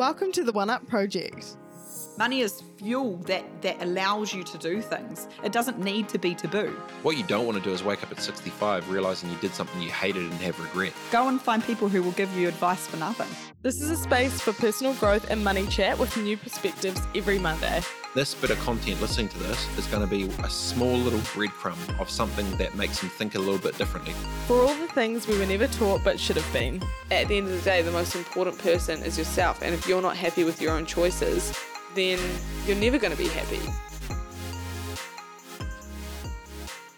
Welcome to the One Up Project. Money is fuel that, that allows you to do things. It doesn't need to be taboo. What you don't want to do is wake up at 65 realizing you did something you hated and have regret. Go and find people who will give you advice for nothing. This is a space for personal growth and money chat with new perspectives every Monday. This bit of content, listening to this, is going to be a small little breadcrumb of something that makes them think a little bit differently. For all the things we were never taught but should have been. At the end of the day, the most important person is yourself. And if you're not happy with your own choices, then you're never going to be happy.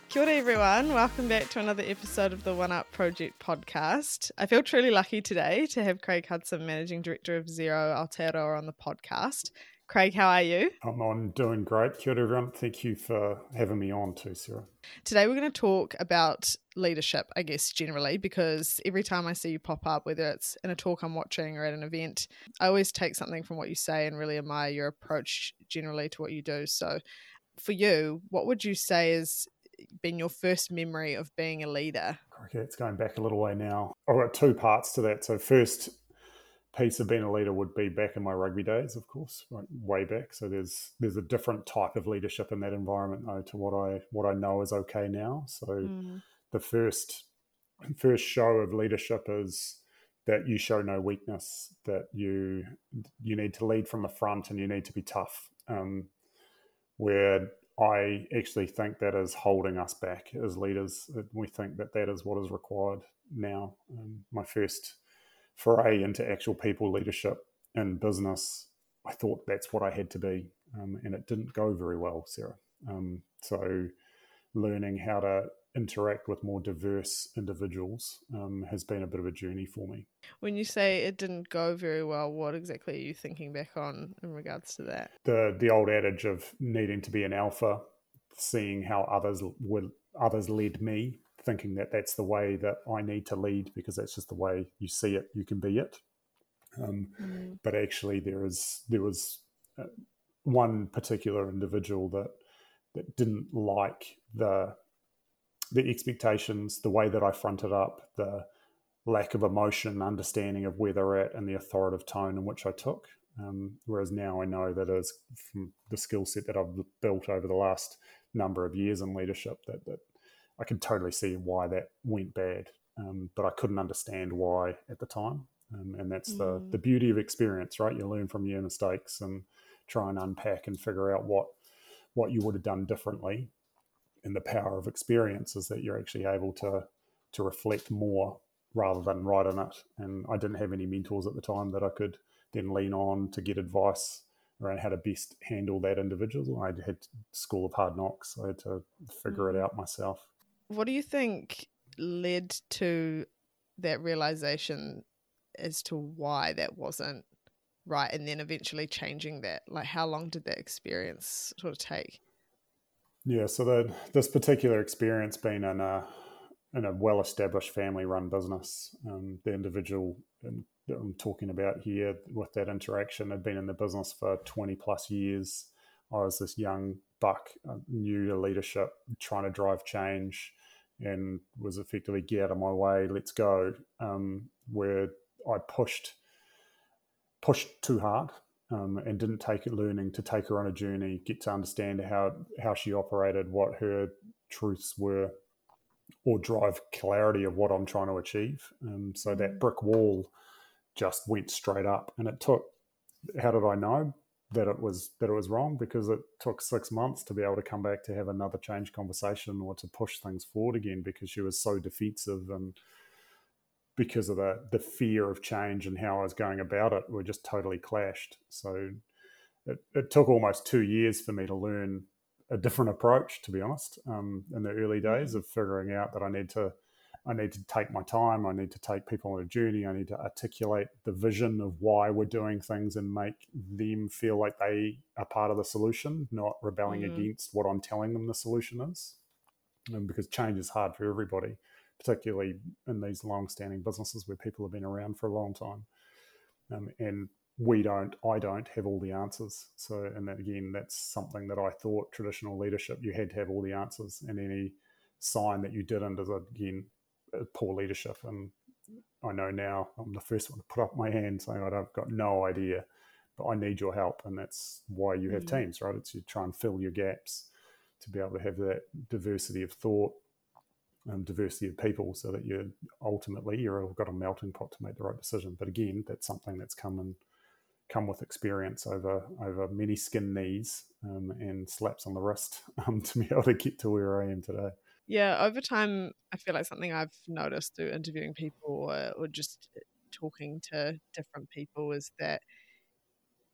Kia ora everyone, welcome back to another episode of the One Up Project podcast. I feel truly lucky today to have Craig Hudson, Managing Director of Xero Aotearoa on the podcast. Craig, how are you? I'm on doing great. Kia ora, everyone. Thank you for having me on too, Sarah. Today we're going to talk about leadership, I guess, generally, because every time I see you pop up, whether it's in a talk I'm watching or at an event, I always take something from what you say and really admire your approach generally to what you do. So, for you, what would you say has been your first memory of being a leader? Okay, it's going back a little way now. I've got two parts to that. So, first, piece of being a leader would be back in my rugby days, of course, right, way back. So there's there's a different type of leadership in that environment though to what I what I know is okay now. So mm. the first first show of leadership is that you show no weakness, that you you need to lead from the front and you need to be tough. Um, where I actually think that is holding us back as leaders. We think that that is what is required now. Um, my first foray into actual people leadership in business, I thought that's what I had to be. Um, and it didn't go very well, Sarah. Um, so, learning how to interact with more diverse individuals um, has been a bit of a journey for me. When you say it didn't go very well, what exactly are you thinking back on in regards to that? The the old adage of needing to be an alpha, seeing how others were others led me thinking that that's the way that I need to lead because that's just the way you see it. You can be it. Um, mm. But actually, there is there was uh, one particular individual that that didn't like the the expectations, the way that I fronted up, the lack of emotion, understanding of where they're at, and the authoritative tone in which I took. Um, whereas now I know that is from the skill set that I've built over the last number of years in leadership that that I can totally see why that went bad, um, but I couldn't understand why at the time. Um, and that's mm. the the beauty of experience, right? You learn from your mistakes and try and unpack and figure out what what you would have done differently. And the power of experience is that you're actually able to to reflect more rather than write in it. And I didn't have any mentors at the time that I could then lean on to get advice around how to best handle that individual. I had school of hard knocks. I had to figure mm. it out myself. What do you think led to that realization as to why that wasn't right and then eventually changing that? Like, how long did that experience sort of take? Yeah, so the, this particular experience being in a in a well established family run business, um, the individual that I'm talking about here with that interaction had been in the business for 20 plus years. I was this young buck, uh, new to leadership, trying to drive change and was effectively get out of my way, let's go. Um, where I pushed pushed too hard um, and didn't take it learning to take her on a journey, get to understand how how she operated, what her truths were, or drive clarity of what I'm trying to achieve. Um, so that mm. brick wall just went straight up, and it took. How did I know? That it was that it was wrong because it took six months to be able to come back to have another change conversation or to push things forward again because she was so defensive and because of the the fear of change and how I was going about it we just totally clashed. So it, it took almost two years for me to learn a different approach, to be honest, um, in the early days mm-hmm. of figuring out that I need to I need to take my time. I need to take people on a journey. I need to articulate the vision of why we're doing things and make them feel like they are part of the solution, not rebelling mm-hmm. against what I'm telling them the solution is. And because change is hard for everybody, particularly in these long-standing businesses where people have been around for a long time. Um, and we don't, I don't have all the answers. So, and then again, that's something that I thought traditional leadership, you had to have all the answers, and any sign that you didn't is again poor leadership. And I know now I'm the first one to put up my hand saying I've got no idea, but I need your help, and that's why you have mm. teams, right? It's you try and fill your gaps to be able to have that diversity of thought, um, diversity of people, so that you ultimately you're all got a melting pot to make the right decision. But again, that's something that's come and come with experience over over many skin knees um, and slaps on the wrist um, to be able to get to where I am today. Yeah, over time, I feel like something I've noticed through interviewing people or, or just talking to different people is that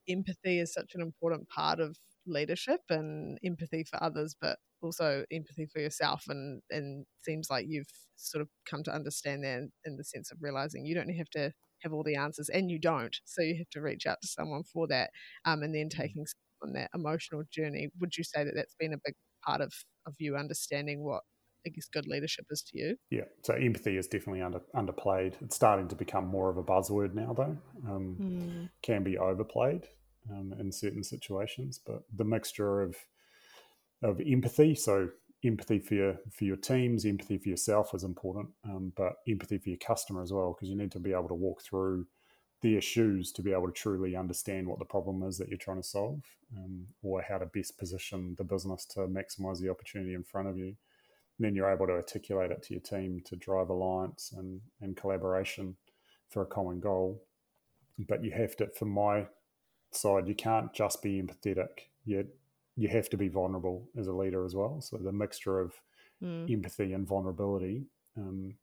empathy is such an important part of leadership and empathy for others, but also empathy for yourself. And and seems like you've sort of come to understand that in, in the sense of realizing you don't have to have all the answers, and you don't. So you have to reach out to someone for that, um, and then mm. taking on that emotional journey. Would you say that that's been a big part of of you understanding what I guess good leadership is to you? Yeah, so empathy is definitely under underplayed. It's starting to become more of a buzzword now, though. Um, mm. Can be overplayed um, in certain situations. But the mixture of of empathy, so empathy for your for your teams, empathy for yourself is important, um, but empathy for your customer as well, because you need to be able to walk through their shoes to be able to truly understand what the problem is that you're trying to solve, um, or how to best position the business to maximize the opportunity in front of you. And then you're able to articulate it to your team to drive alliance and, and collaboration for a common goal. But you have to, for my side, you can't just be empathetic. You you have to be vulnerable as a leader as well. So the mixture of mm. empathy and vulnerability um,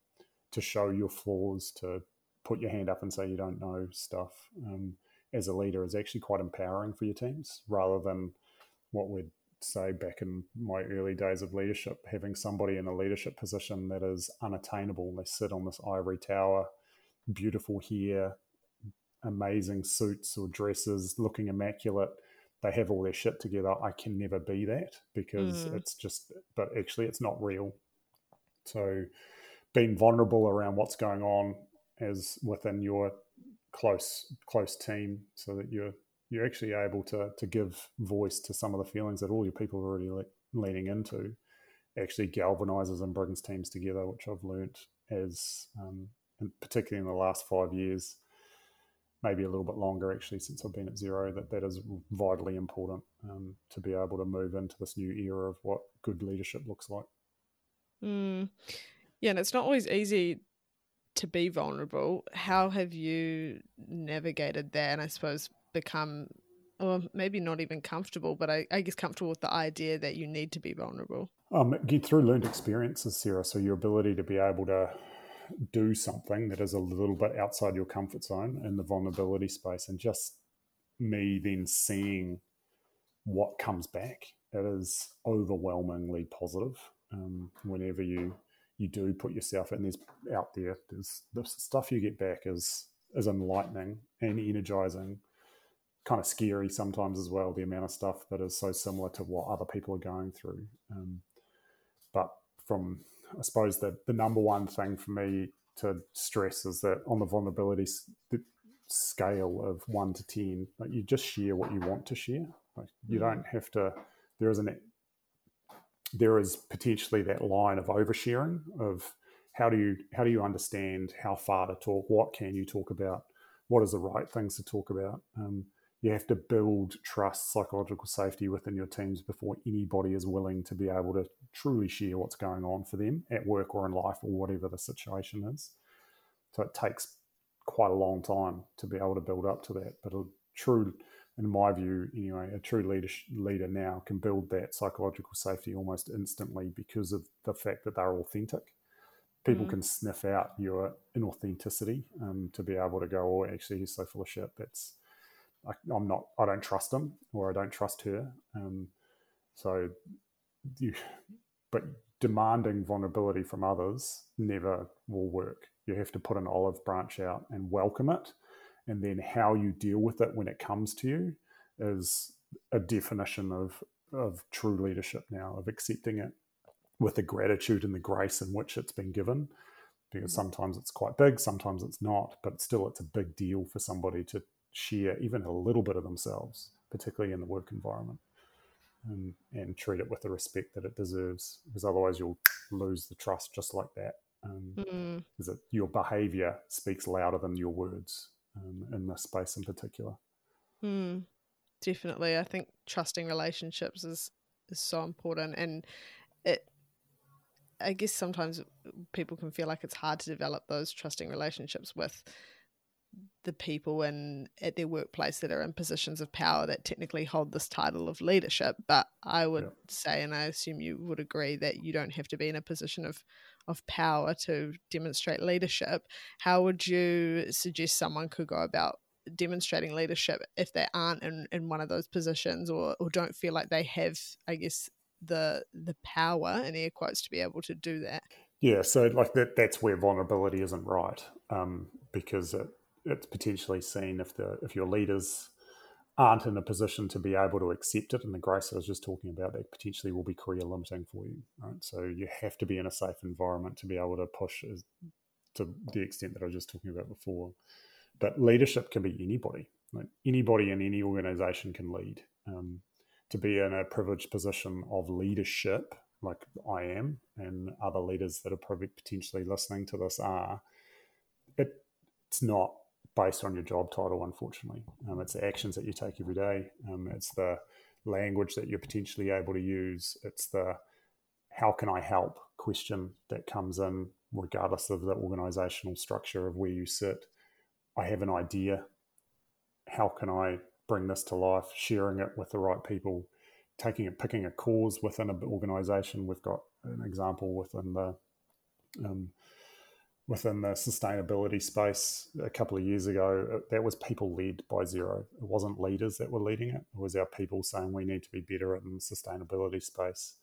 to show your flaws, to put your hand up and say you don't know stuff um, as a leader is actually quite empowering for your teams, rather than what we'd say back in my early days of leadership, having somebody in a leadership position that is unattainable. They sit on this ivory tower, beautiful hair, amazing suits or dresses, looking immaculate. They have all their shit together. I can never be that because mm. it's just, but actually, it's not real. So, being vulnerable around what's going on as within your close close team, so that you're you're actually able to to give voice to some of the feelings that all your people are already le- leaning into, actually galvanizes and brings teams together, which I've learned as, um, particularly in the last five years, maybe a little bit longer actually since I've been at Xero that that is vitally important um, to be able to move into this new era of what good leadership looks like. Mm. Yeah, and it's not always easy to be vulnerable. How have you navigated that? And I suppose become, or maybe not even comfortable, but I, I guess comfortable with the idea that you need to be vulnerable. Um, through learned experiences, Sarah. So your ability to be able to do something that is a little bit outside your comfort zone in the vulnerability space and just me then seeing what comes back it is overwhelmingly positive um, whenever you you do put yourself in there's out there there's the stuff you get back is is enlightening and energizing kind of scary sometimes as well the amount of stuff that is so similar to what other people are going through um, but from I suppose that the number one thing for me to stress is that on the vulnerability scale of one to ten, like you just share what you want to share. Like you mm-hmm. don't have to. There is an there is potentially that line of oversharing of how do you how do you understand how far to talk, what can you talk about, what is the right things to talk about. Um, you have to build trust, psychological safety within your teams before anybody is willing to be able to truly share what's going on for them at work or in life or whatever the situation is. So it takes quite a long time to be able to build up to that. But a true, in my view, anyway, a true leader, leader now can build that psychological safety almost instantly because of the fact that they're authentic. People mm-hmm. can sniff out your inauthenticity um, to be able to go, oh, actually, he's so full of shit. That's I, am not, I don't trust them or I don't trust her. Um, so you, but demanding vulnerability from others never will work. You have to put an olive branch out and welcome it. And then how you deal with it when it comes to you is a definition of, of true leadership now, of accepting it with the gratitude and the grace in which it's been given. Because mm. sometimes it's quite big, sometimes it's not, but still it's a big deal for somebody to share even a little bit of themselves, particularly in the work environment, and treat it with the respect that it deserves, because otherwise you'll lose the trust just like that. Um, Mm. Your behavior speaks louder than your words um, in this space in particular? Hmm. Definitely. I think trusting relationships is is so important and it I guess sometimes people can feel like it's hard to develop those trusting relationships with the people in at their workplace that are in positions of power that technically hold this title of leadership. But I would Yeah. say, and I assume you would agree, that you don't have to be in a position of of power to demonstrate leadership. How would you suggest someone could go about demonstrating leadership if they aren't in, in one of those positions or, or don't feel like they have, I guess, the the power in air quotes to be able to do that? Yeah, so like that that's where vulnerability isn't right. Um, because it, it's potentially seen if the if your leaders aren't in a position to be able to accept it and the grace I was just talking about, that potentially will be career limiting for you. Right. So you have to be in a safe environment to be able to push as, to the extent that I was just talking about before. But leadership can be anybody. Like anybody in any organization can lead. Um, to be in a privileged position of leadership, like I am, and other leaders that are probably potentially listening to this are, it, it's not based on your job title, unfortunately. Um, it's the actions that you take every day. Um, it's the language that you're potentially able to use. It's the how can I help question that comes in, regardless of the organizational structure of where you sit. I have an idea. How can I bring this to life? Sharing it with the right people, taking it, picking a cause within an organization. We've got an example within the um, within the sustainability space a couple of years ago. uh, That was people led by Xero. It wasn't leaders that were leading it. It was our people saying we need to be better in the sustainability space.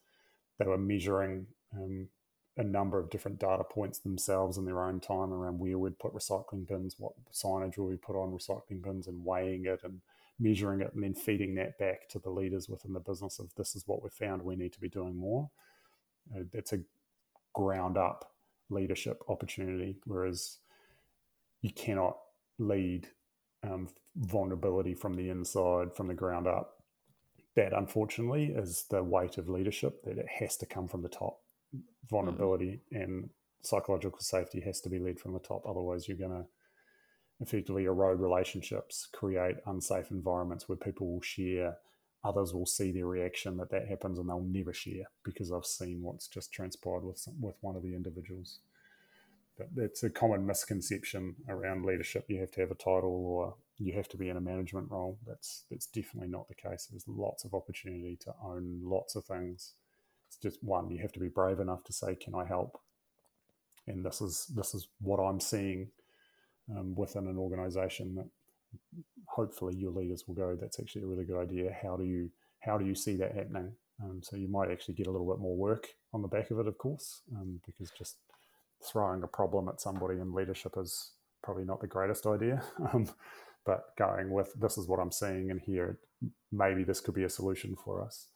They were measuring um, a number of different data points themselves in their own time around where we'd put recycling bins, what signage would we put on recycling bins, and weighing it and measuring it, and then feeding that back to the leaders within the business of this is what we found. We need to be doing more. Uh, It's a ground up leadership opportunity, whereas you cannot lead um, vulnerability from the inside, from the ground up. That unfortunately is the weight of leadership that it has to come from the top. Vulnerability and psychological safety has to be led from the top. Otherwise, you're going to effectively erode relationships, create unsafe environments where people will share. Others will see their reaction that that happens, and they'll never share because I've seen what's just transpired with some, with one of the individuals. But it's a common misconception around leadership. You have to have a title, or you have to be in a management role. That's that's definitely not the case. There's lots of opportunity to own lots of things. It's just one you have to be brave enough to say, "Can I help?" And this is this is what I'm seeing um, within an organisation that hopefully your leaders will go. That's actually a really good idea. How do you how do you see that happening? Um, so you might actually get a little bit more work on the back of it, of course, um, because just throwing a problem at somebody in leadership is probably not the greatest idea. Um, but going with this is what I'm seeing and here, maybe this could be a solution for us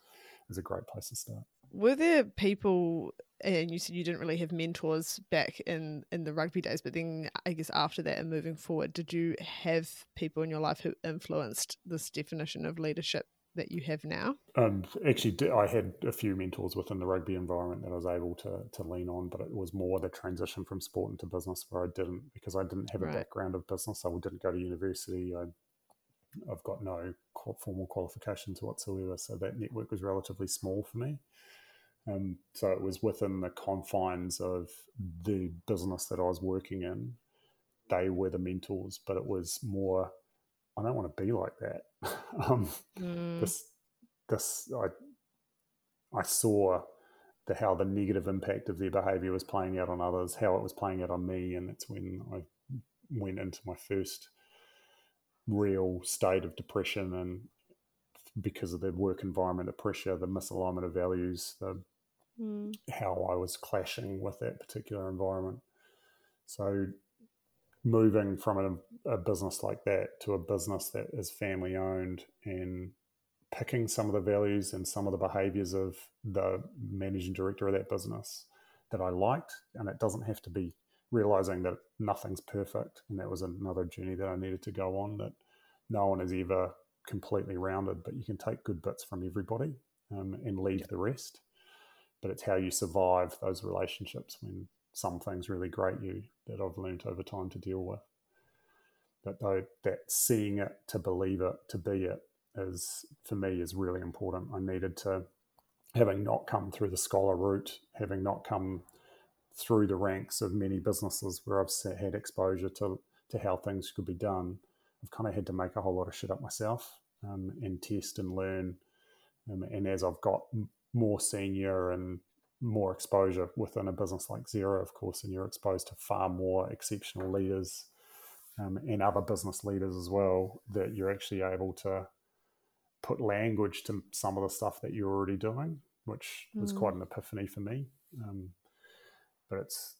is a great place to start. Were there people, and you said you didn't really have mentors back in, in the rugby days, but then I guess after that and moving forward, did you have people in your life who influenced this definition of leadership that you have now? Um, actually, i had a few mentors within the rugby environment that I was able to to lean on, but it was more the transition from sport into business where I didn't because I didn't have a Right. background of business. I didn't go to university. I, I've got no formal qualifications whatsoever, so that network was relatively small for me. Um, so it was within the confines of the business that I was working in. They were the mentors, but it was more. I don't want to be like that. um, Mm, this this I I saw the how the negative impact of their behavior was playing out on others, how it was playing out on me, and that's when I went into my first real state of depression and because of the work environment, the pressure, the misalignment of values, the mm, how I was clashing with that particular environment. So, moving from a, a business like that to a business that is family owned and picking some of the values and some of the behaviors of the managing director of that business that I liked, and it doesn't have to be realizing that nothing's perfect. And that was another journey that I needed to go on that no one is ever completely rounded, but you can take good bits from everybody um, and leave the rest but it's how you survive those relationships when some things really grate you that I've learned over time to deal with. But though that seeing it to believe it to be it is for me is really important. I needed to having not come through the scholar route, having not come through the ranks of many businesses where I've had exposure to to how things could be done, I've kind of had to make a whole lot of shit up myself um, and test and learn. Um, and as I've got more senior and more exposure within a business like Xero, of course, and you're exposed to far more exceptional leaders um, and other business leaders as well, that you're actually able to put language to some of the stuff that you're already doing, which was mm. quite an epiphany for me. Um, but it's,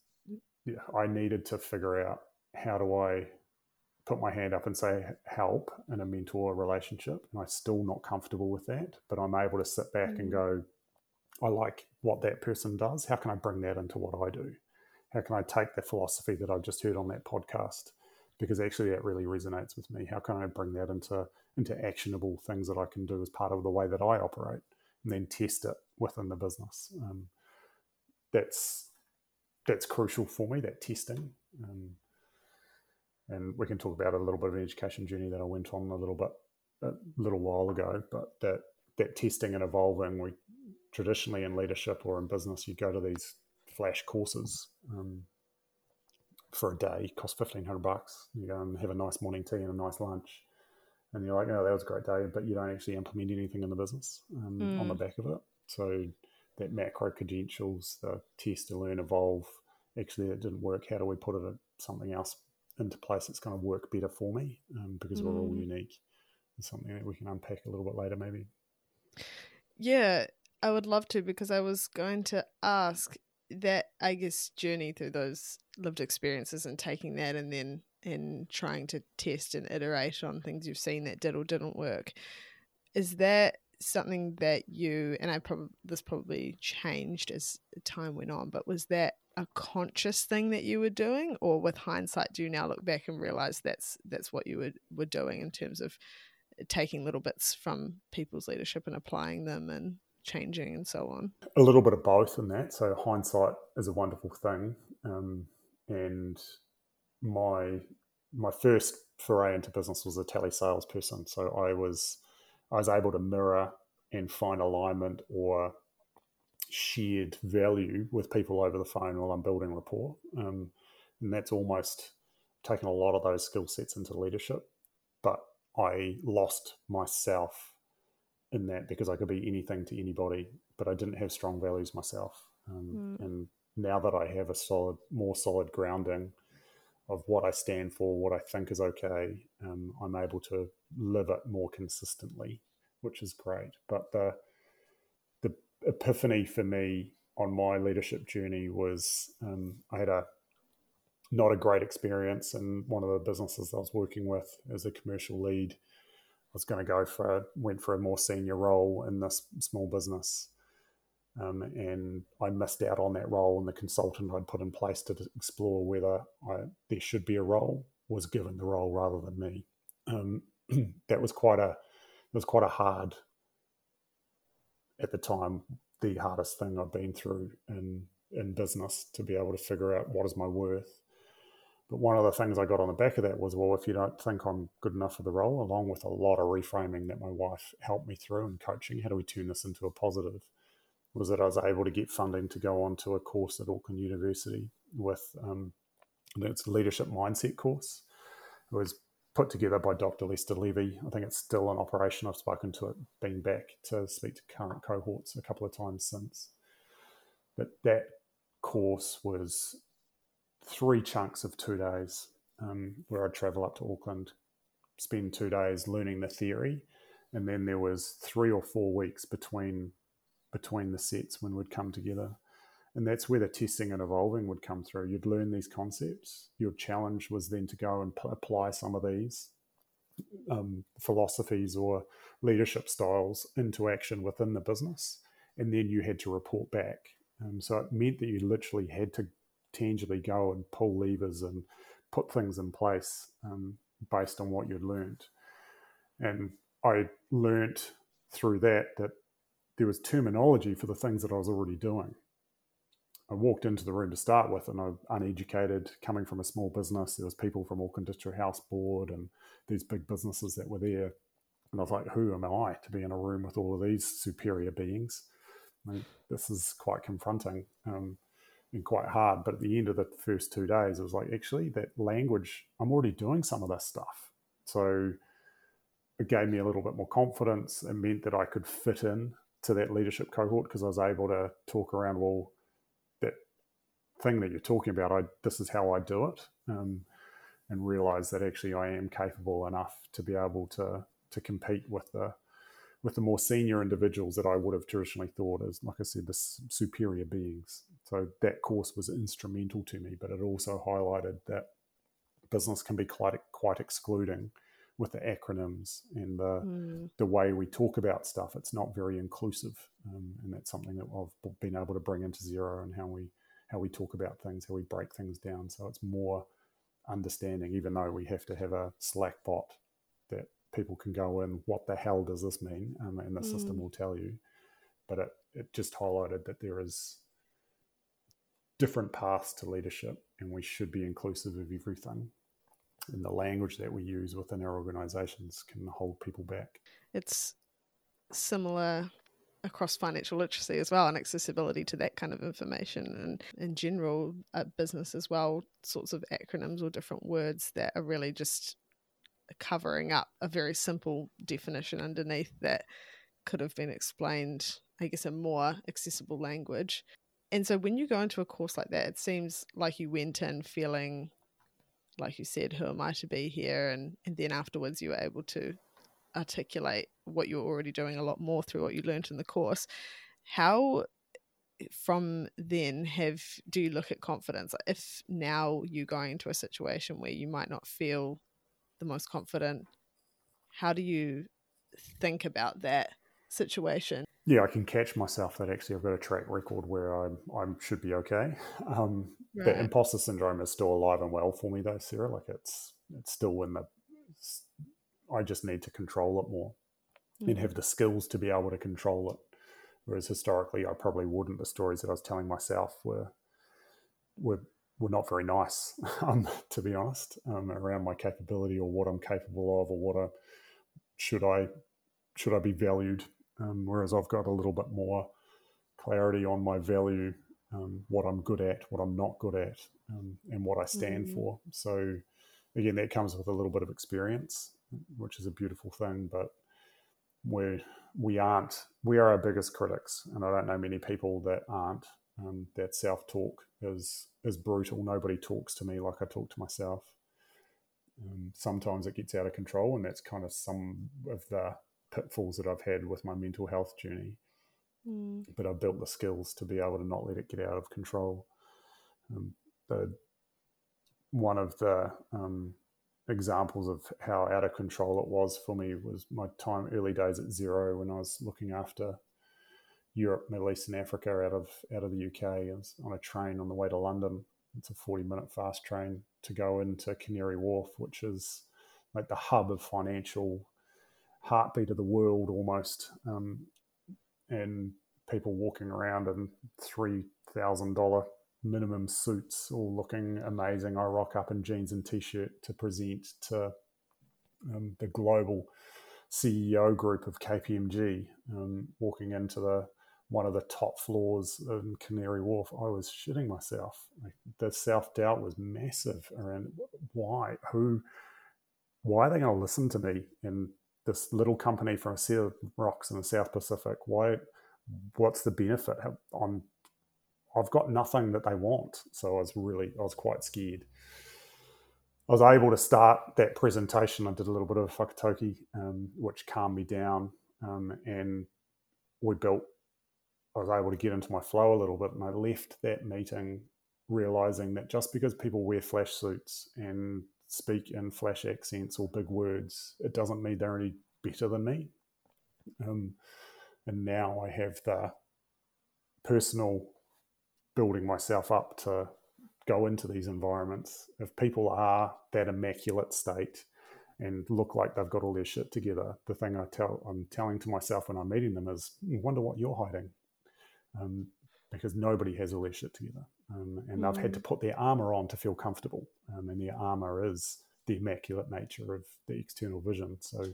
yeah, I needed to figure out how do I put my hand up and say help in a mentor relationship. And I'm still not comfortable with that, but I'm able to sit back mm. and go, I like what that person does. How can I bring that into what I do? How can I take the philosophy that I've just heard on that podcast? Because actually that really resonates with me. How can I bring that into into actionable things that I can do as part of the way that I operate and then test it within the business? Um, that's that's crucial for me, that testing. Um, and we can talk about a little bit of an education journey that I went on a little bit a little while ago, but that that testing and evolving we traditionally in leadership or in business, you go to these flash courses um, for a day, cost fifteen hundred bucks. You go and have a nice morning tea and a nice lunch, and you're like, "Oh, that was a great day," but you don't actually implement anything in the business um, mm. on the mm. back of it. So that macro credentials, the test, to learn, evolve. Actually, it didn't work. How do we put it something else into place that's going to work better for me? Um, because mm. we're all mm. unique. It's something that we can unpack a little bit later, maybe. Yeah, I would love to because I was going to ask that I guess journey through those lived experiences and taking that and then and trying to test and iterate on things you've seen that did or didn't work. Is that something that you and I probably this probably changed as time went on, but was that a conscious thing that you were doing, or with hindsight, do you now look back and realize that's that's what you were were doing in terms of taking little bits from people's leadership and applying them and changing and so on? A little bit of both in that. So hindsight is a wonderful thing, um, and my my first foray into business was a tele salesperson. So I was I was able to mirror and find alignment or shared value with people over the phone while I'm building rapport, um, and that's almost taken a lot of those skill sets into leadership. But I lost myself in that because I could be anything to anybody, but I didn't have strong values myself. Um, mm. And now that I have a solid, more solid grounding of what I stand for, what I think is okay, um, I'm able to live it more consistently, which is great. But the the epiphany for me on my leadership journey was um, I had a not a great experience in one of the businesses I was working with as a commercial lead was going to go for a, went for a more senior role in this small business. Um, and I missed out on that role, and the consultant I'd put in place to explore whether I, there should be a role was given the role rather than me. Um, that was quite a it was quite a hard at the time the hardest thing I've been through in in business to be able to figure out what is my worth but one of the things I got on the back of that was, well, if you don't think I'm good enough for the role, along with a lot of reframing that my wife helped me through and coaching, how do we turn this into a positive? Was that I was able to get funding to go on to a course at Auckland University with um, it's leadership mindset course. It was put together by Dr. Lester Levy. I think it's still in operation. I've spoken to it, been back to speak to current cohorts a couple of times since. But that course was three chunks of two days um, where I'd travel up to Auckland, spend two days learning the theory, and then there was three or four weeks between between the sets when we'd come together. And that's where the testing and evolving would come through. You'd learn these concepts. Your challenge was then to go and p- apply some of these um, philosophies or leadership styles into action within the business. And then you had to report back. Um, so it meant that you literally had to tangibly go and pull levers and put things in place um, based on what you'd learned. And I learnt through that that there was terminology for the things that I was already doing. I walked into the room to start with, and I'm uneducated, coming from a small business. There was people from Auckland District Health Board and these big businesses that were there, and I was like, "Who am I to be in a room with all of these superior beings?" this is quite confronting um, and quite hard. But at the end of the first two days, it was like, actually, that language, I'm already doing some of this stuff. So it gave me a little bit more confidence. It meant that I could fit in to that leadership cohort because I was able to talk around, well, that thing that you're talking about, I this is how I do it, um, and realize that actually I am capable enough to be able to to compete with the with the more senior individuals that I would have traditionally thought as, like I said, the superior beings. So that course was instrumental to me, but it also highlighted that business can be quite quite excluding with the acronyms and the mm. the way we talk about stuff. It's not very inclusive, um, and that's something that I've been able to bring into Xero and how we how we talk about things, how we break things down. So it's more understanding, even though we have to have a Slack bot that people can go in. What the hell does this mean? Um, and the mm. system will tell you. But it it just highlighted that there is different paths to leadership, and we should be inclusive of everything and the language that we use within our organizations can hold people back. It's similar across financial literacy as well and accessibility to that kind of information and in general business as well sorts of acronyms or different words that are really just covering up a very simple definition underneath that could have been explained i guess in more accessible language and so when you go into a course like that it seems like you went in feeling like you said, who am I to be here? And, and then afterwards, you were able to articulate what you were already doing a lot more through what you learned in the course. How from then have do you look at confidence if now you're going into a situation where you might not feel the most confident how do you think about that situation yeah, I can catch myself that actually I've got a track record where I I should be okay. Um, right. The imposter syndrome is still alive and well for me though, Sarah. Like it's it's still in the. I just need to control it more, mm. and have the skills to be able to control it. Whereas historically, I probably wouldn't. The stories that I was telling myself were were were not very nice, um, to be honest, um, around my capability or what I'm capable of or what I should I should I be valued um, whereas I've got a little bit more clarity on my value, um, what I'm good at, what I'm not good at, um, and what I stand mm-hmm. for. So, again, that comes with a little bit of experience, which is a beautiful thing. But we we aren't we are our biggest critics, and I don't know many people that aren't. Um, that self talk is is brutal. Nobody talks to me like I talk to myself. Um, sometimes it gets out of control, and that's kind of some of the pitfalls that I've had with my mental health journey. Mm. But I've built the skills to be able to not let it get out of control. Um, the, one of the um, examples of how out of control it was for me was my time early days at Xero when I was looking after Europe, Middle East, and Africa out of out of the UK. I was on a train on the way to London. It's a forty minute fast train to go into Canary Wharf, which is like the hub of financial heartbeat of the world almost, um, and people walking around in three thousand dollar minimum suits, all looking amazing. I rock up in jeans and t-shirt to present to um, the global CEO group of KPMG, um, walking into the one of the top floors in Canary Wharf. I was shitting myself. Like, the self doubt was massive around why, who, why are they going to listen to me? in this little company from a set of rocks in the South Pacific. Why? What's the benefit? I'm, I've got nothing that they want. So I was really, I was quite scared. I was able to start that presentation. I did a little bit of whakataukī, um, which calmed me down, um, and we built. I was able to get into my flow a little bit, and I left that meeting realizing that just because people wear flash suits and speak in flash accents or big words, it doesn't mean they're any better than me. Um, and now I have the personal building myself up to go into these environments. If people are that immaculate state and look like they've got all their shit together, the thing I tell I'm telling to myself when I'm meeting them is, wonder what you're hiding. Um, because nobody has all their shit together. Um, and mm. they've had to put their armor on to feel comfortable. Um, and their armor is the immaculate nature of the external vision. So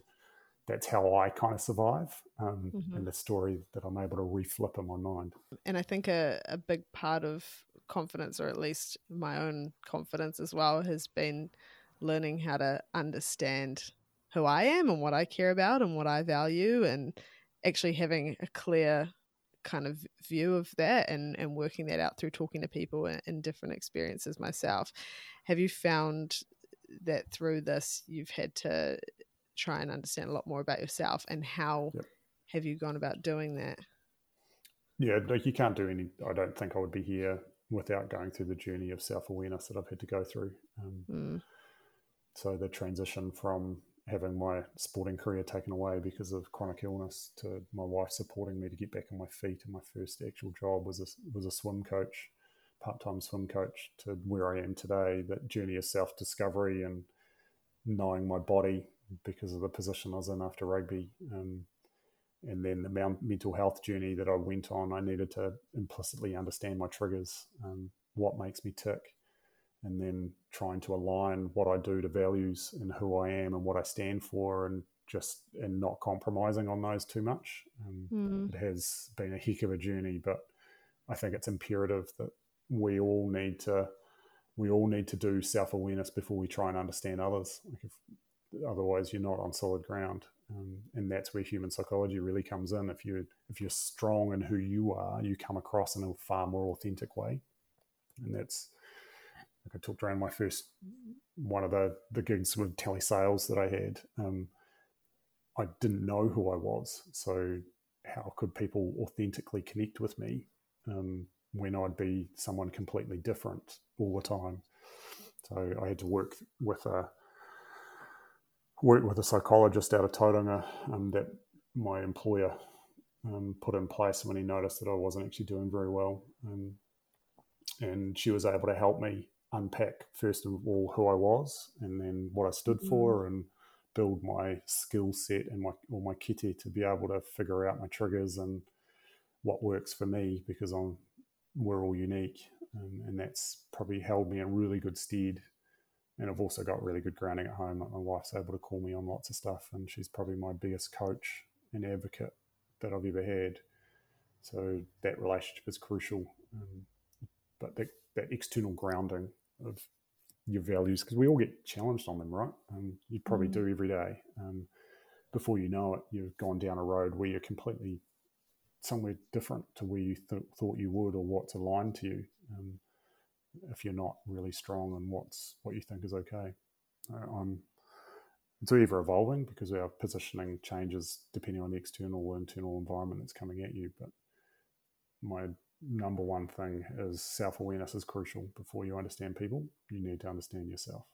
that's how I kind of survive um, mm-hmm. and the story that I'm able to reflip in my mind. And I think a, a big part of confidence, or at least my own confidence as well, has been learning how to understand who I am and what I care about and what I value, and actually having a clear kind of view of that and, and working that out through talking to people and, in different experiences myself. Have you found that through this you've had to try and understand a lot more about yourself and how yep. have you gone about doing that? Yeah, like you can't do any. I don't think I would be here without going through the journey of self awareness that I've had to go through. Um, mm. So the transition from having my sporting career taken away because of chronic illness to my wife supporting me to get back on my feet, and my first actual job was a, was a swim coach, part time swim coach, to where I am today. That journey of self discovery and knowing my body because of the position I was in after rugby. Um, and then the mental health journey that I went on, I needed to implicitly understand my triggers, um, what makes me tick, and then trying to align what I do to values and who I am and what I stand for, and just and not compromising on those too much. Um, mm. It has been a heck of a journey, but I think it's imperative that we all need to we all need to do self awareness before we try and understand others. Like if otherwise you're not on solid ground. Um, and that's where human psychology really comes in. If you if you're strong in who you are, you come across in a far more authentic way. And that's like I talked around my first one of the the gigs with telesales that I had. Um, I didn't know who I was, so how could people authentically connect with me um, when I'd be someone completely different all the time? So I had to work with a worked with a psychologist out of Tauranga um, that my employer um, put in place when he noticed that I wasn't actually doing very well. Um, and she was able to help me unpack, first of all, who I was and then what I stood mm. for and build my skill set and my all my kite to be able to figure out my triggers and what works for me because I'm we're all unique and, and that's probably held me in really good stead and I've also got really good grounding at home. My wife's able to call me on lots of stuff, and she's probably my biggest coach and advocate that I've ever had. So that relationship is crucial. Um, but that, that external grounding of your values, because we all get challenged on them, right? Um, you probably mm. do every day. Um, before you know it, you've gone down a road where you're completely somewhere different to where you th- thought you would or what's aligned to you. Um, if you're not really strong on what's what you think is okay. Uh, I'm it's ever evolving because our positioning changes depending on the external or internal environment that's coming at you. But my number one thing is self awareness is crucial. Before you understand people, you need to understand yourself.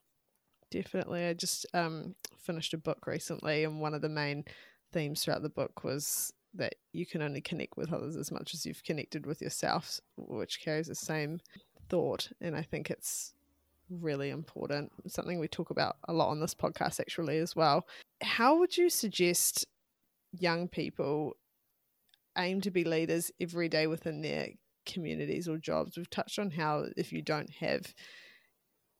Definitely. I just um, finished a book recently, and one of the main themes throughout the book was that you can only connect with others as much as you've connected with yourself, which carries the same thought. And I think it's really important. It's something we talk about a lot on this podcast, actually, as well. How would you suggest young people aim to be leaders every day within their communities or jobs? We've touched on how if you don't have,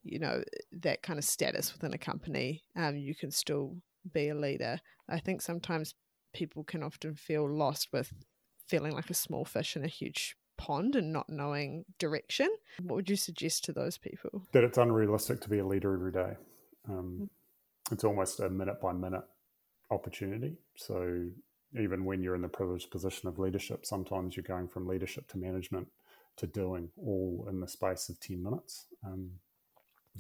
you know, that kind of status within a company, um, you can still be a leader. I think sometimes people can often feel lost with feeling like a small fish in a huge pond and not knowing direction. What would you suggest to those people? That it's unrealistic to be a leader every day. Um, mm. It's almost a minute by minute opportunity. So even when you're in the privileged position of leadership, sometimes you're going from leadership to management to doing all in the space of 10 minutes. Um,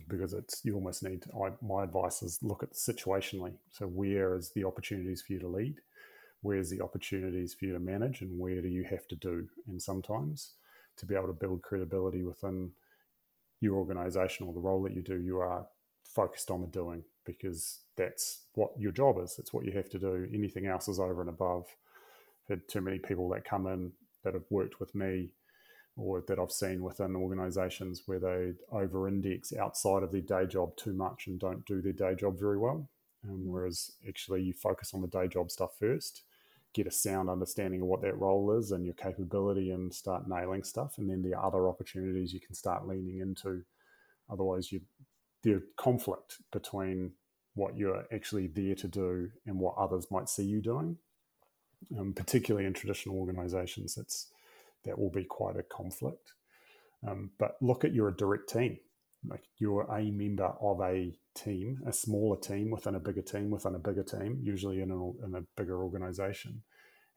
because it's you almost need to, I, my advice is look at situationally. So where is the opportunities for you to lead? Where's the opportunities for you to manage? And where do you have to do? And sometimes to be able to build credibility within your organization or the role that you do you are focused on the doing because that's what your job is it's what you have to do anything else is over and above I've had too many people that come in that have worked with me or that I've seen within organizations where they over index outside of their day job too much and don't do their day job very well. Um, whereas actually you focus on the day job stuff first get a sound understanding of what that role is and your capability and start nailing stuff. And then the other opportunities you can start leaning into. Otherwise, you there's conflict between what you're actually there to do and what others might see you doing. Um, particularly in traditional organizations, that's that will be quite a conflict. Um, but look at your direct team. Like you're a member of a team, a smaller team within a bigger team within a bigger team, usually in a, in a bigger organization.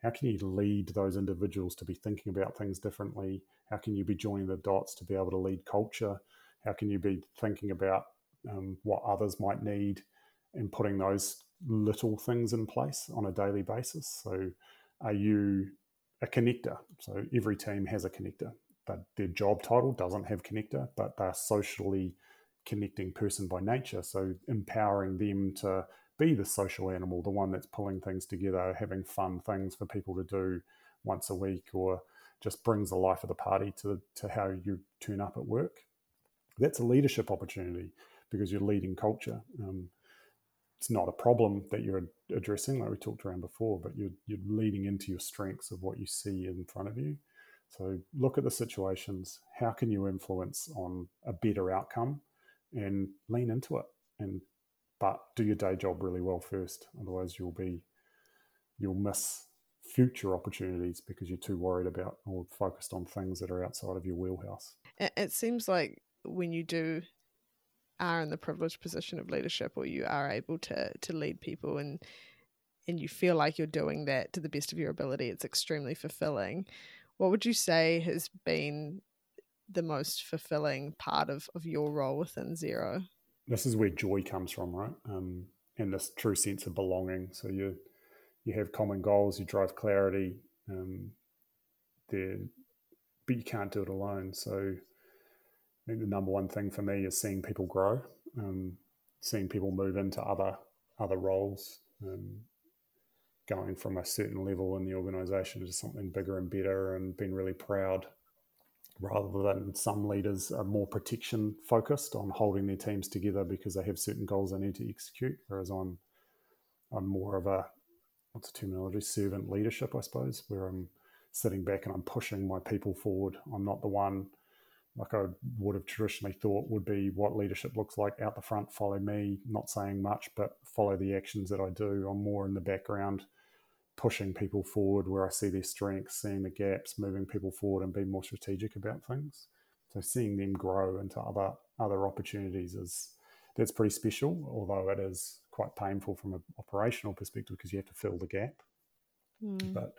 How can you lead those individuals to be thinking about things differently? How can you be joining the dots to be able to lead culture? How can you be thinking about um, what others might need and putting those little things in place on a daily basis? So, are you a connector? So, every team has a connector, but their job title doesn't have connector, but they're socially connecting person by nature. So empowering them to be the social animal, the one that's pulling things together, having fun things for people to do once a week, or just brings the life of the party to, to how you turn up at work. That's a leadership opportunity because you're leading culture. Um, it's not a problem that you're addressing, like we talked around before, but you're, you're leading into your strengths of what you see in front of you. So look at the situations. How can you influence on a better outcome? and lean into it and but do your day job really well first otherwise you'll be you'll miss future opportunities because you're too worried about or focused on things that are outside of your wheelhouse it seems like when you do are in the privileged position of leadership or you are able to to lead people and and you feel like you're doing that to the best of your ability it's extremely fulfilling what would you say has been the most fulfilling part of, of your role within Xero? This is where joy comes from, right? Um, and this true sense of belonging. So you you have common goals, you drive clarity, um, there, but you can't do it alone. So I think the number one thing for me is seeing people grow, um, seeing people move into other other roles, um, going from a certain level in the organisation to something bigger and better, and being really proud rather than some leaders are more protection focused on holding their teams together because they have certain goals they need to execute. Whereas I'm I'm more of a what's the terminology servant leadership, I suppose, where I'm sitting back and I'm pushing my people forward. I'm not the one like I would have traditionally thought would be what leadership looks like out the front, follow me, not saying much, but follow the actions that I do. I'm more in the background pushing people forward where I see their strengths, seeing the gaps, moving people forward, and being more strategic about things. So seeing them grow into other other opportunities is that's pretty special. Although it is quite painful from an operational perspective because you have to fill the gap. Mm. But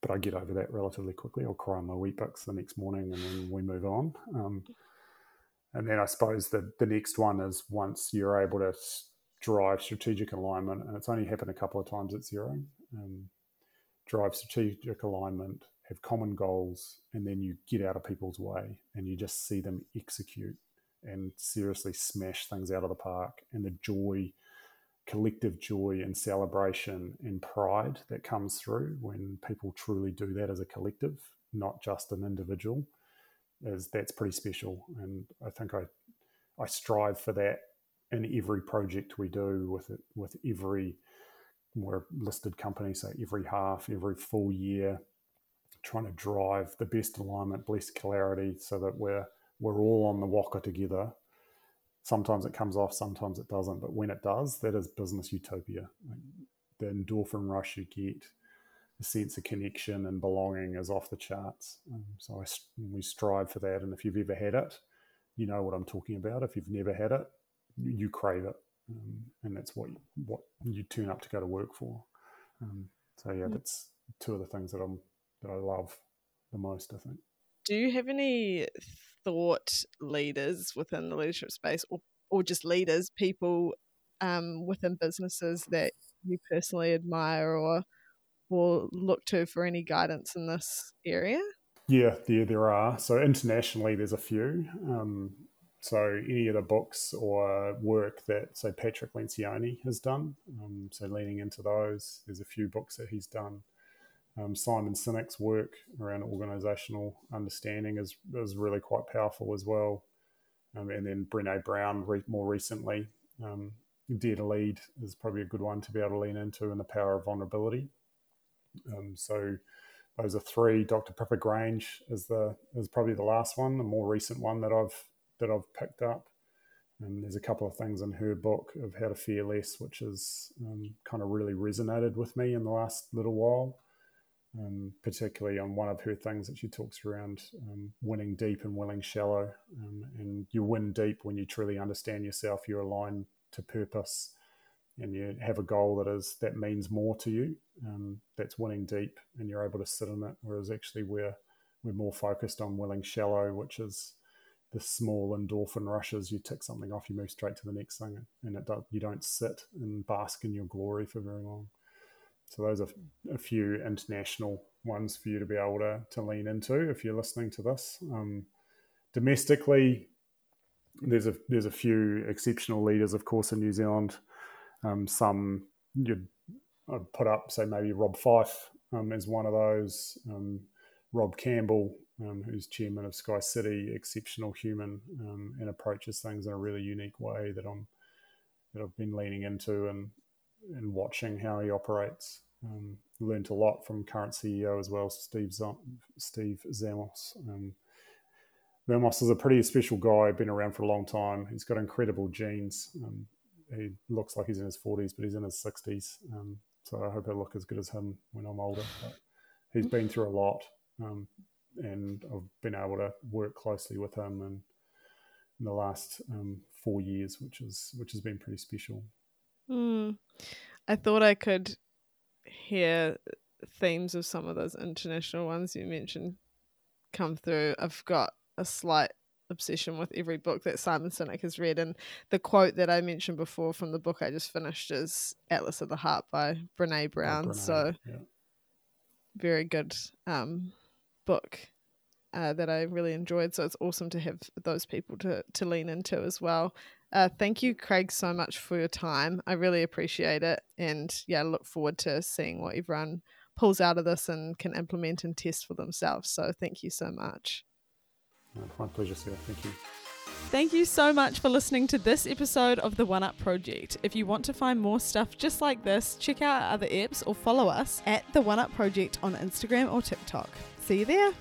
but I get over that relatively quickly. I'll cry on my Weet-Bix the next morning, and then we move on. Um, and then I suppose the the next one is once you're able to drive strategic alignment, and it's only happened a couple of times at Xero. Um, drive strategic alignment, have common goals, and then you get out of people's way and you just see them execute and seriously smash things out of the park. And the joy, collective joy and celebration and pride that comes through when people truly do that as a collective, not just an individual, is that's pretty special. And I think I I strive for that in every project we do with it, with every we're listed company, so every half, every full year, trying to drive the best alignment, best clarity, so that we're we're all on the waka together. Sometimes it comes off, sometimes it doesn't, but when it does, that is business utopia. The endorphin rush you get, the sense of connection and belonging is off the charts. Um, so I, we strive for that, and if you've ever had it, you know what I'm talking about. If you've never had it, you crave it um, and that's what what you turn up to go to work for. Um, so yeah, mm. that's two of the things that I'm that I love the most. I think. Do you have any thought leaders within the leadership space, or or just leaders, people um, within businesses that you personally admire or or look to for any guidance in this area? Yeah, there there are. So internationally, there's a few. Um, so any of the books or work that say Patrick Lencioni has done, um, so leaning into those, there's a few books that he's done. Um, Simon Sinek's work around organizational understanding is, is really quite powerful as well. Um, and then Brene Brown re- more recently, um, Dare to Lead is probably a good one to be able to lean into and the power of vulnerability. Um, so those are three. Dr. Pippa Grange is the is probably the last one, the more recent one that I've that I've picked up. And there's a couple of things in her book of how to fear less, which has um, kind of really resonated with me in the last little while. Um, particularly on one of her things that she talks around um, winning deep and willing shallow. Um, and you win deep when you truly understand yourself, you're aligned to purpose, and you have a goal that is that means more to you. Um, that's winning deep, and you're able to sit in it. Whereas actually, we're we're more focused on willing shallow, which is the small endorphin rushes. You tick something off, you move straight to the next thing, and it you don't sit and bask in your glory for very long. So those are a few international ones for you to be able to, to lean into if you're listening to this. Um, domestically, there's a there's a few exceptional leaders, of course, in New Zealand. Um, some you'd I'd put up, say maybe Rob Fyfe um, is one of those. Um, Rob Campbell, um, who's chairman of Sky City, exceptional human um, and approaches things in a really unique way that I'm that I've been leaning into and and watching how he operates. Um, learned a lot from current CEO as well, Steve Z- Steve Vamos. Um, Vamos is a pretty special guy, been around for a long time. He's got incredible genes. Um, he looks like he's in his 40s, but he's in his 60s. Um, so I hope I look as good as him when I'm older. But he's been through a lot, um, and I've been able to work closely with him in, in the last um, four years, which is which has been pretty special. Mm. I thought I could hear themes of some of those international ones you mentioned come through. I've got a slight obsession with every book that Simon Sinek has read. And the quote that I mentioned before from the book I just finished is Atlas of the Heart by Brene Brown. Brene, so yeah. very good um, book uh, that I really enjoyed. So it's awesome to have those people to, to lean into as well. Uh, thank you, Craig, so much for your time. I really appreciate it. And yeah, look forward to seeing what everyone pulls out of this and can implement and test for themselves. So thank you so much. My pleasure, Sarah. Thank you. Thank you so much for listening to this episode of the One Up Project. If you want to find more stuff just like this, check out our other apps or follow us at the One Up Project on Instagram or TikTok. See you there.